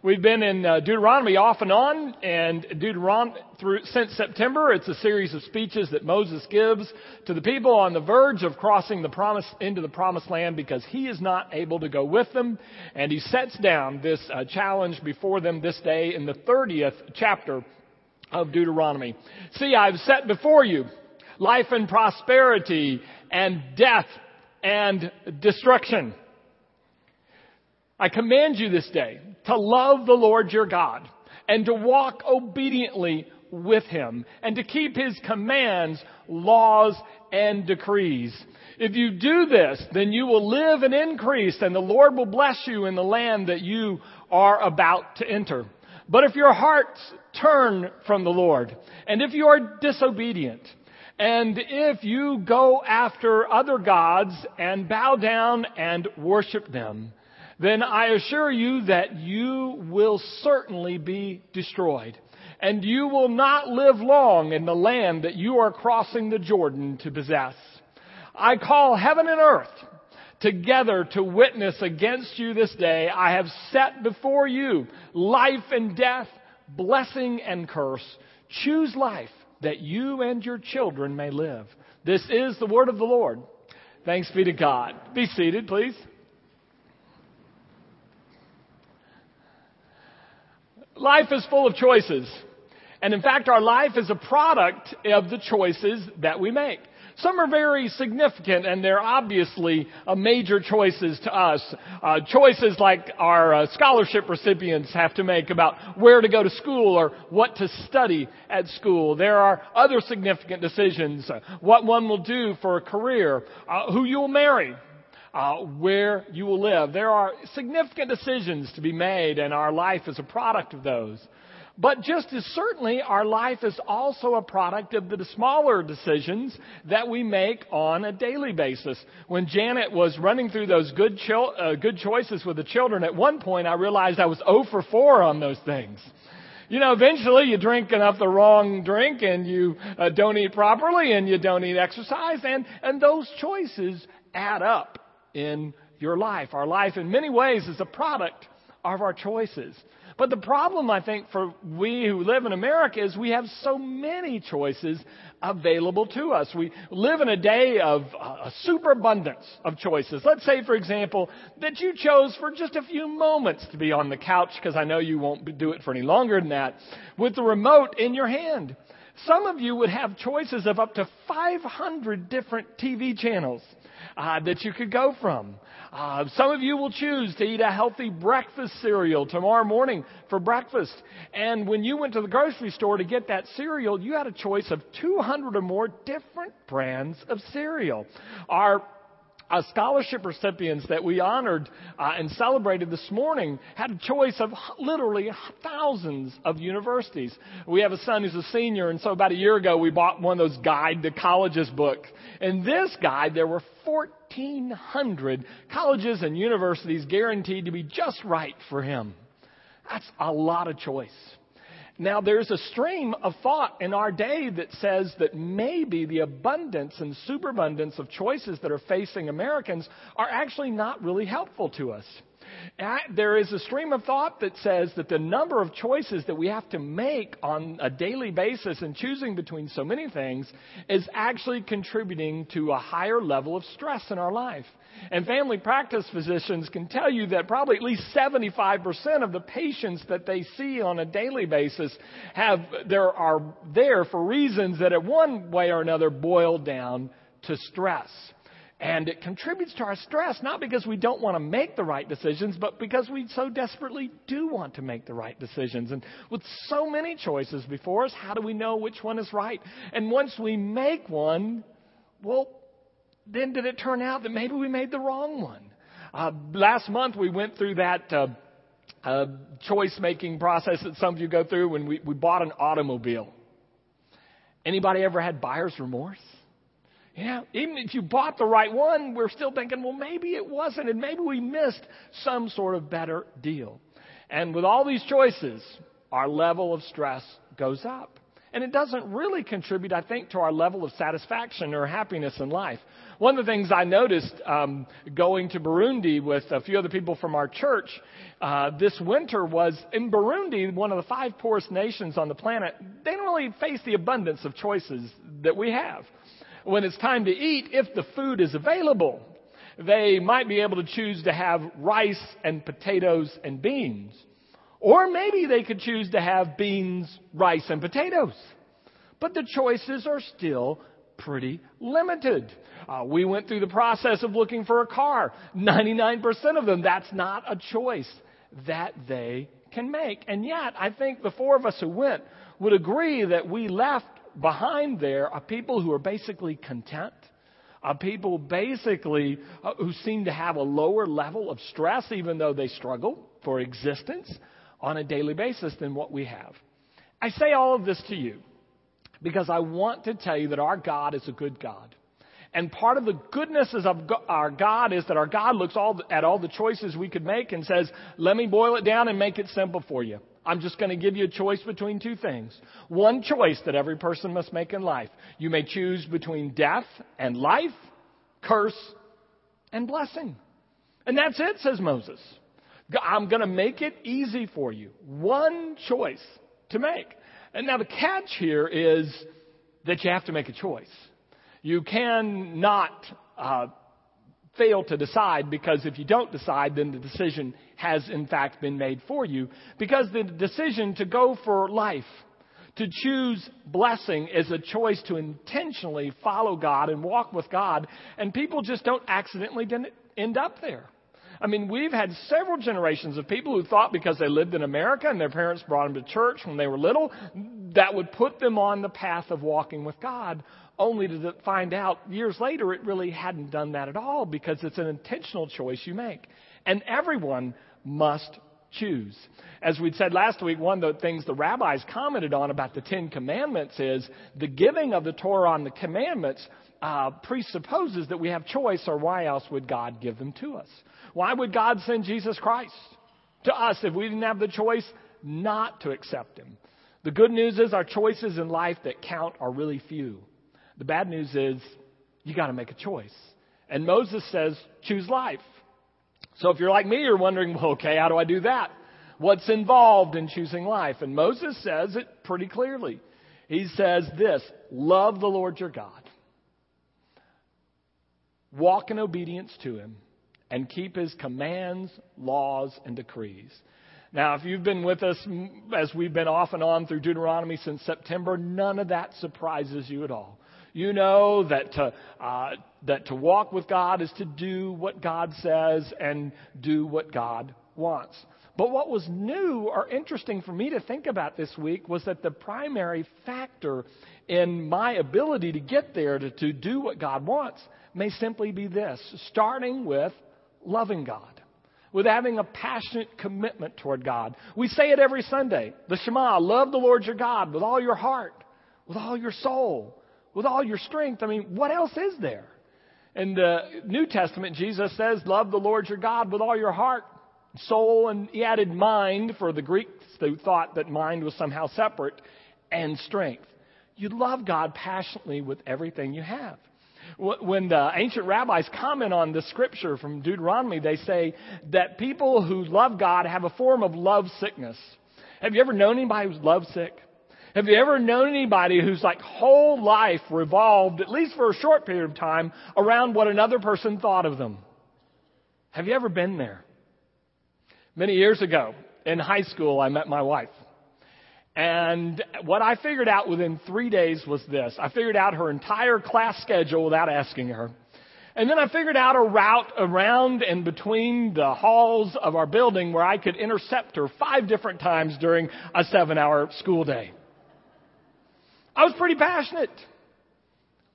We've been in uh, Deuteronomy off and on, and Deuteronomy through since September. It's a series of speeches that Moses gives to the people on the verge of crossing the promise into the promised land because he is not able to go with them, and he sets down this uh, challenge before them this day in the 30th chapter of Deuteronomy. See, I've set before you life and prosperity and death and destruction. I command you this day to love the Lord your God and to walk obediently with him and to keep his commands, laws, and decrees. If you do this, then you will live and increase and the Lord will bless you in the land that you are about to enter. But if your hearts turn from the Lord and if you are disobedient and if you go after other gods and bow down and worship them, then I assure you that you will certainly be destroyed. And you will not live long in the land that you are crossing the Jordan to possess. I call heaven and earth together to witness against you this day. I have set before you life and death, blessing and curse. Choose life that you and your children may live. This is the word of the Lord. Thanks be to God. Be seated, please. Life is full of choices. And in fact, our life is a product of the choices that we make. Some are very significant and they're obviously uh, major choices to us. Uh, choices like our uh, scholarship recipients have to make about where to go to school or what to study at school. There are other significant decisions. Uh, what one will do for a career, uh, who you will marry, uh, where you will live. There are significant decisions to be made, and our life is a product of those. But just as certainly, our life is also a product of the smaller decisions that we make on a daily basis. When Janet was running through those good, cho- uh, good choices with the children, at one point I realized I was 0 for 4 on those things. You know, eventually you drink enough the wrong drink and you uh, don't eat properly and you don't eat exercise and, and those choices add up in your life. Our life in many ways is a product of our choices. But the problem, I think, for we who live in America is we have so many choices available to us. We live in a day of uh, superabundance of choices. Let's say, for example, that you chose for just a few moments to be on the couch, because I know you won't do it for any longer than that, with the remote in your hand. Some of you would have choices of up to 500 different TV channels uh, that you could go from. Uh, some of you will choose to eat a healthy breakfast cereal tomorrow morning for breakfast. And when you went to the grocery store to get that cereal, you had a choice of 200 or more different brands of cereal. Our uh, scholarship recipients that we honored uh, and celebrated this morning had a choice of literally thousands of universities. We have a son who's a senior, and so about a year ago we bought one of those guide to colleges books. In this guide, there were 1,400 colleges and universities guaranteed to be just right for him. That's a lot of choice. Now, there's a stream of thought in our day that says that maybe the abundance and superabundance of choices that are facing Americans are actually not really helpful to us. There is a stream of thought that says that the number of choices that we have to make on a daily basis and choosing between so many things is actually contributing to a higher level of stress in our life. And family practice physicians can tell you that probably at least 75% of the patients that they see on a daily basis have, there are there for reasons that at one way or another boil down to stress. And it contributes to our stress, not because we don't want to make the right decisions, but because we so desperately do want to make the right decisions. And with so many choices before us, how do we know which one is right? And once we make one, well, then did it turn out that maybe we made the wrong one? Uh, last month we went through that uh, uh, choice making process that some of you go through when we, we bought an automobile. Anybody ever had buyer's remorse? Yeah, even if you bought the right one, we're still thinking, well, maybe it wasn't, and maybe we missed some sort of better deal. And with all these choices, our level of stress goes up. And it doesn't really contribute, I think, to our level of satisfaction or happiness in life. One of the things I noticed um, going to Burundi with a few other people from our church uh, this winter was in Burundi, one of the five poorest nations on the planet. They don't really face the abundance of choices that we have. When it's time to eat, if the food is available, they might be able to choose to have rice and potatoes and beans. Or maybe they could choose to have beans, rice, and potatoes. But the choices are still pretty limited. Uh, we went through the process of looking for a car. 99% of them, that's not a choice that they can make. And yet, I think the four of us who went would agree that we left behind there are people who are basically content, are people basically uh, who seem to have a lower level of stress, even though they struggle for existence on a daily basis than what we have. I say all of this to you because I want to tell you that our God is a good God. And part of the goodness of our God is that our God looks all, at all the choices we could make and says, let me boil it down and make it simple for you. I'm just going to give you a choice between two things. One choice that every person must make in life. You may choose between death and life, curse and blessing. And that's it, says Moses. I'm going to make it easy for you. One choice to make. And now the catch here is that you have to make a choice. You cannot uh, fail to decide because if you don't decide, then the decision has in fact been made for you. Because the decision to go for life, to choose blessing is a choice to intentionally follow God and walk with God, and people just don't accidentally end up there. I mean, we've had several generations of people who thought because they lived in America and their parents brought them to church when they were little, that would put them on the path of walking with God, only to find out years later it really hadn't done that at all because it's an intentional choice you make. And everyone must choose. As we'd said last week, one of the things the rabbis commented on about the Ten Commandments is the giving of the Torah on the commandments uh, presupposes that we have choice, or why else would God give them to us? Why would God send Jesus Christ to us if we didn't have the choice not to accept Him? The good news is our choices in life that count are really few. The bad news is you got to make a choice. And Moses says, choose life. So if you're like me, you're wondering, well, okay, how do I do that? What's involved in choosing life? And Moses says it pretty clearly. He says this love the Lord your God, walk in obedience to him, and keep his commands, laws, and decrees. Now, if you've been with us as we've been off and on through Deuteronomy since September, none of that surprises you at all. You know that to, uh, that to walk with God is to do what God says and do what God wants. But what was new or interesting for me to think about this week was that the primary factor in my ability to get there to, to do what God wants may simply be this starting with loving God, with having a passionate commitment toward God. We say it every Sunday the Shema, love the Lord your God with all your heart, with all your soul, with all your strength. I mean, what else is there? In the New Testament, Jesus says, Love the Lord your God with all your heart, soul, and he added mind for the Greeks who thought that mind was somehow separate, and strength. You love God passionately with everything you have. When the ancient rabbis comment on the scripture from Deuteronomy, they say that people who love God have a form of love sickness. Have you ever known anybody who's love sick? Have you ever known anybody whose like whole life revolved, at least for a short period of time, around what another person thought of them? Have you ever been there? Many years ago in high school, I met my wife. And what I figured out within three days was this. I figured out her entire class schedule without asking her. And then I figured out a route around and between the halls of our building where I could intercept her five different times during a seven hour school day. I was pretty passionate.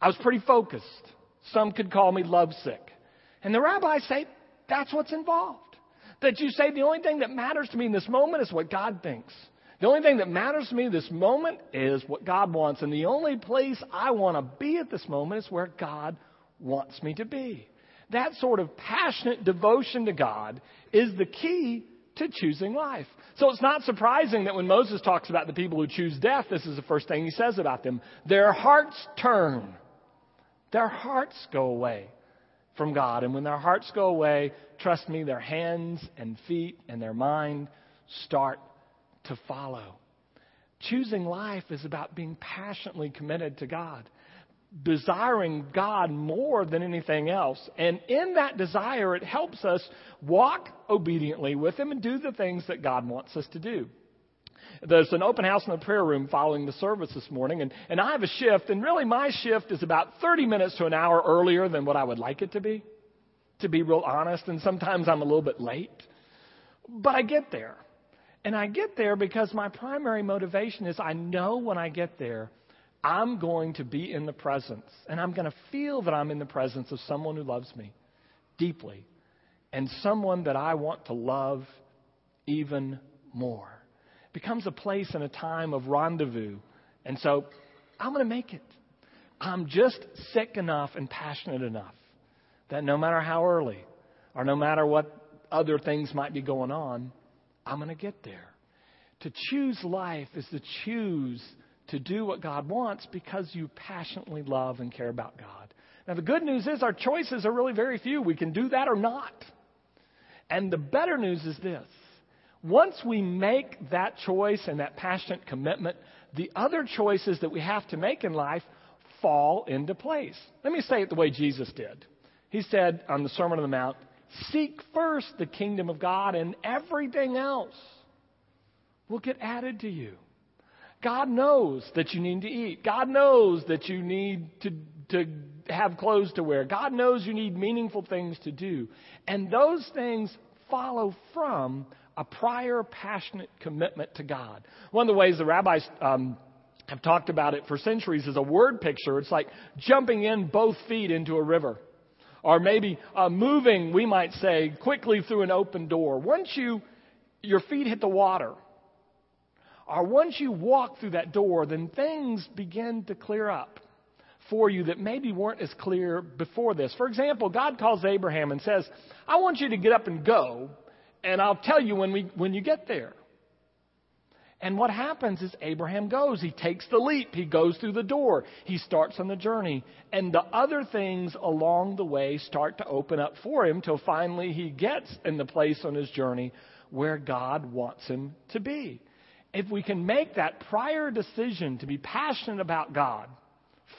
I was pretty focused. Some could call me lovesick. And the rabbis say that's what's involved. That you say the only thing that matters to me in this moment is what God thinks. The only thing that matters to me in this moment is what God wants. And the only place I want to be at this moment is where God wants me to be. That sort of passionate devotion to God is the key to choosing life. So it's not surprising that when Moses talks about the people who choose death, this is the first thing he says about them. Their hearts turn Their hearts go away from God. And when their hearts go away, trust me, their hands and feet and their mind start to follow. Choosing life is about being passionately committed to God, desiring God more than anything else. And in that desire, it helps us walk obediently with Him and do the things that God wants us to do. There's an open house in the prayer room following the service this morning, and, and I have a shift, and really my shift is about 30 minutes to an hour earlier than what I would like it to be, to be real honest, and sometimes I'm a little bit late. But I get there. And I get there because my primary motivation is I know when I get there, I'm going to be in the presence, and I'm going to feel that I'm in the presence of someone who loves me deeply, and someone that I want to love even more It becomes a place and a time of rendezvous. And so I'm going to make it. I'm just sick enough and passionate enough that no matter how early or no matter what other things might be going on, I'm going to get there. To choose life is to choose to do what God wants because you passionately love and care about God. Now, the good news is our choices are really very few. We can do that or not. And the better news is this once we make that choice and that passionate commitment, the other choices that we have to make in life fall into place. Let me say it the way Jesus did. He said on the Sermon on the Mount, Seek first the kingdom of God, and everything else will get added to you. God knows that you need to eat. God knows that you need to, to have clothes to wear. God knows you need meaningful things to do. And those things follow from a prior passionate commitment to God. One of the ways the rabbis um, have talked about it for centuries is a word picture. It's like jumping in both feet into a river. Or maybe uh, moving, we might say, quickly through an open door. Once you, your feet hit the water, or once you walk through that door, then things begin to clear up for you that maybe weren't as clear before this. For example, God calls Abraham and says, I want you to get up and go, and I'll tell you when, we, when you get there. And what happens is Abraham goes. He takes the leap. He goes through the door. He starts on the journey. And the other things along the way start to open up for him till finally he gets in the place on his journey where God wants him to be. If we can make that prior decision to be passionate about God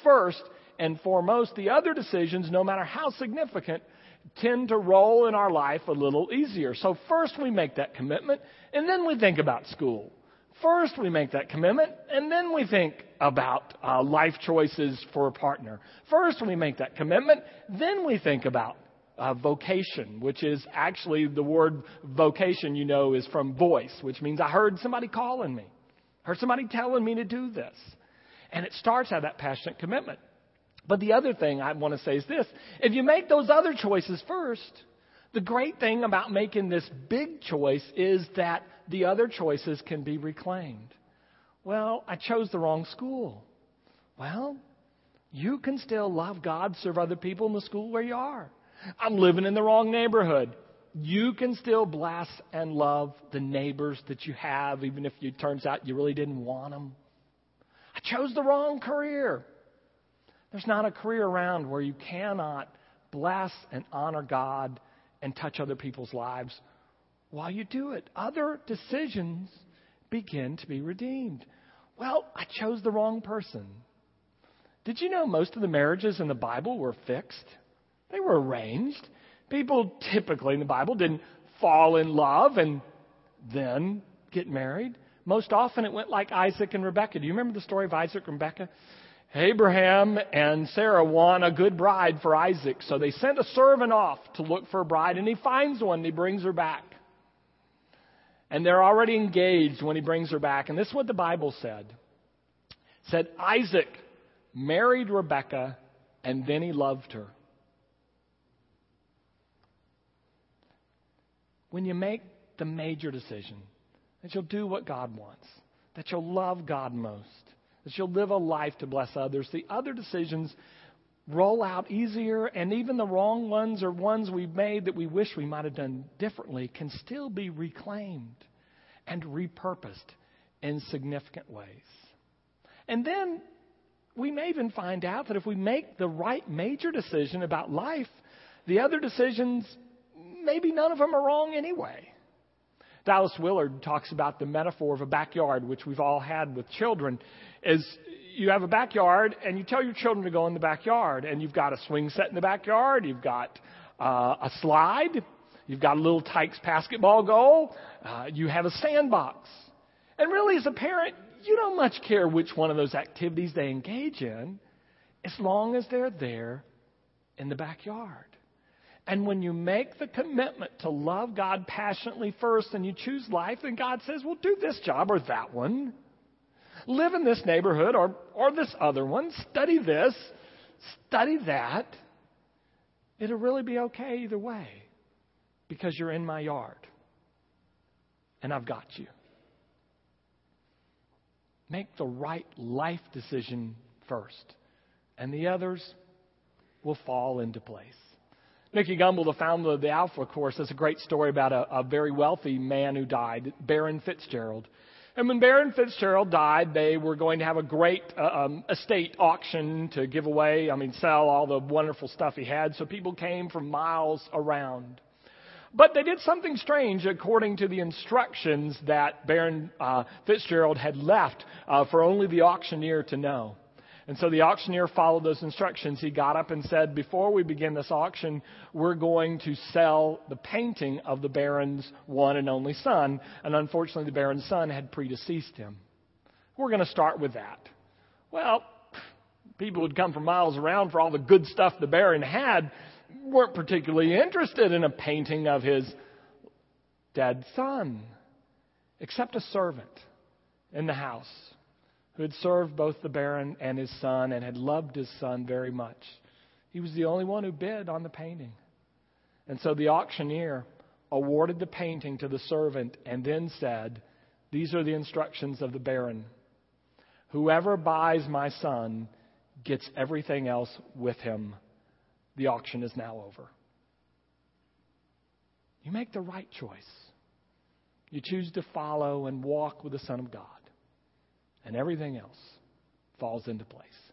first and foremost, the other decisions, no matter how significant, tend to roll in our life a little easier. So first we make that commitment, and then we think about school. First we make that commitment, and then we think about uh, life choices for a partner. First we make that commitment, then we think about uh, vocation, which is actually the word vocation, you know, is from voice, which means I heard somebody calling me, heard somebody telling me to do this. And it starts out that passionate commitment. But the other thing I want to say is this if you make those other choices first, the great thing about making this big choice is that the other choices can be reclaimed. Well, I chose the wrong school. Well, you can still love God, serve other people in the school where you are. I'm living in the wrong neighborhood. You can still bless and love the neighbors that you have, even if it turns out you really didn't want them. I chose the wrong career. There's not a career around where you cannot bless and honor God and touch other people's lives while you do it. Other decisions begin to be redeemed. Well, I chose the wrong person. Did you know most of the marriages in the Bible were fixed? They were arranged. People typically in the Bible didn't fall in love and then get married. Most often it went like Isaac and Rebekah. Do you remember the story of Isaac and Rebekah? Abraham and Sarah want a good bride for Isaac, so they sent a servant off to look for a bride, and he finds one and he brings her back. And they're already engaged when he brings her back. And this is what the Bible said. It said Isaac married Rebekah and then he loved her. When you make the major decision that you'll do what God wants, that you'll love God most, that you'll live a life to bless others. The other decisions roll out easier, and even the wrong ones or ones we've made that we wish we might have done differently can still be reclaimed and repurposed in significant ways. And then we may even find out that if we make the right major decision about life, the other decisions, maybe none of them are wrong anyway. Dallas Willard talks about the metaphor of a backyard, which we've all had with children, is you have a backyard and you tell your children to go in the backyard and you've got a swing set in the backyard, you've got uh, a slide, you've got a little Tikes basketball goal, uh, you have a sandbox. And really, as a parent, you don't much care which one of those activities they engage in as long as they're there in the backyard. And when you make the commitment to love God passionately first and you choose life, then God says, well, do this job or that one. Live in this neighborhood or, or this other one. Study this. Study that. It'll really be okay either way because you're in my yard and I've got you. Make the right life decision first, and the others will fall into place. Nicky Gumbel, the founder of the Alpha Course, has a great story about a, a very wealthy man who died, Baron Fitzgerald. And when Baron Fitzgerald died, they were going to have a great uh, um, estate auction to give away, I mean, sell all the wonderful stuff he had. So people came from miles around. But they did something strange according to the instructions that Baron uh, Fitzgerald had left uh, for only the auctioneer to know. And so the auctioneer followed those instructions. He got up and said, Before we begin this auction, we're going to sell the painting of the Baron's one and only son. And unfortunately, the Baron's son had predeceased him. We're going to start with that. Well, people would come from miles around for all the good stuff the Baron had weren't particularly interested in a painting of his dead son, except a servant in the house who had served both the Baron and his son and had loved his son very much. He was the only one who bid on the painting. And so the auctioneer awarded the painting to the servant and then said, These are the instructions of the Baron. Whoever buys my son gets everything else with him the auction is now over. You make the right choice. You choose to follow and walk with the Son of God, and everything else falls into place.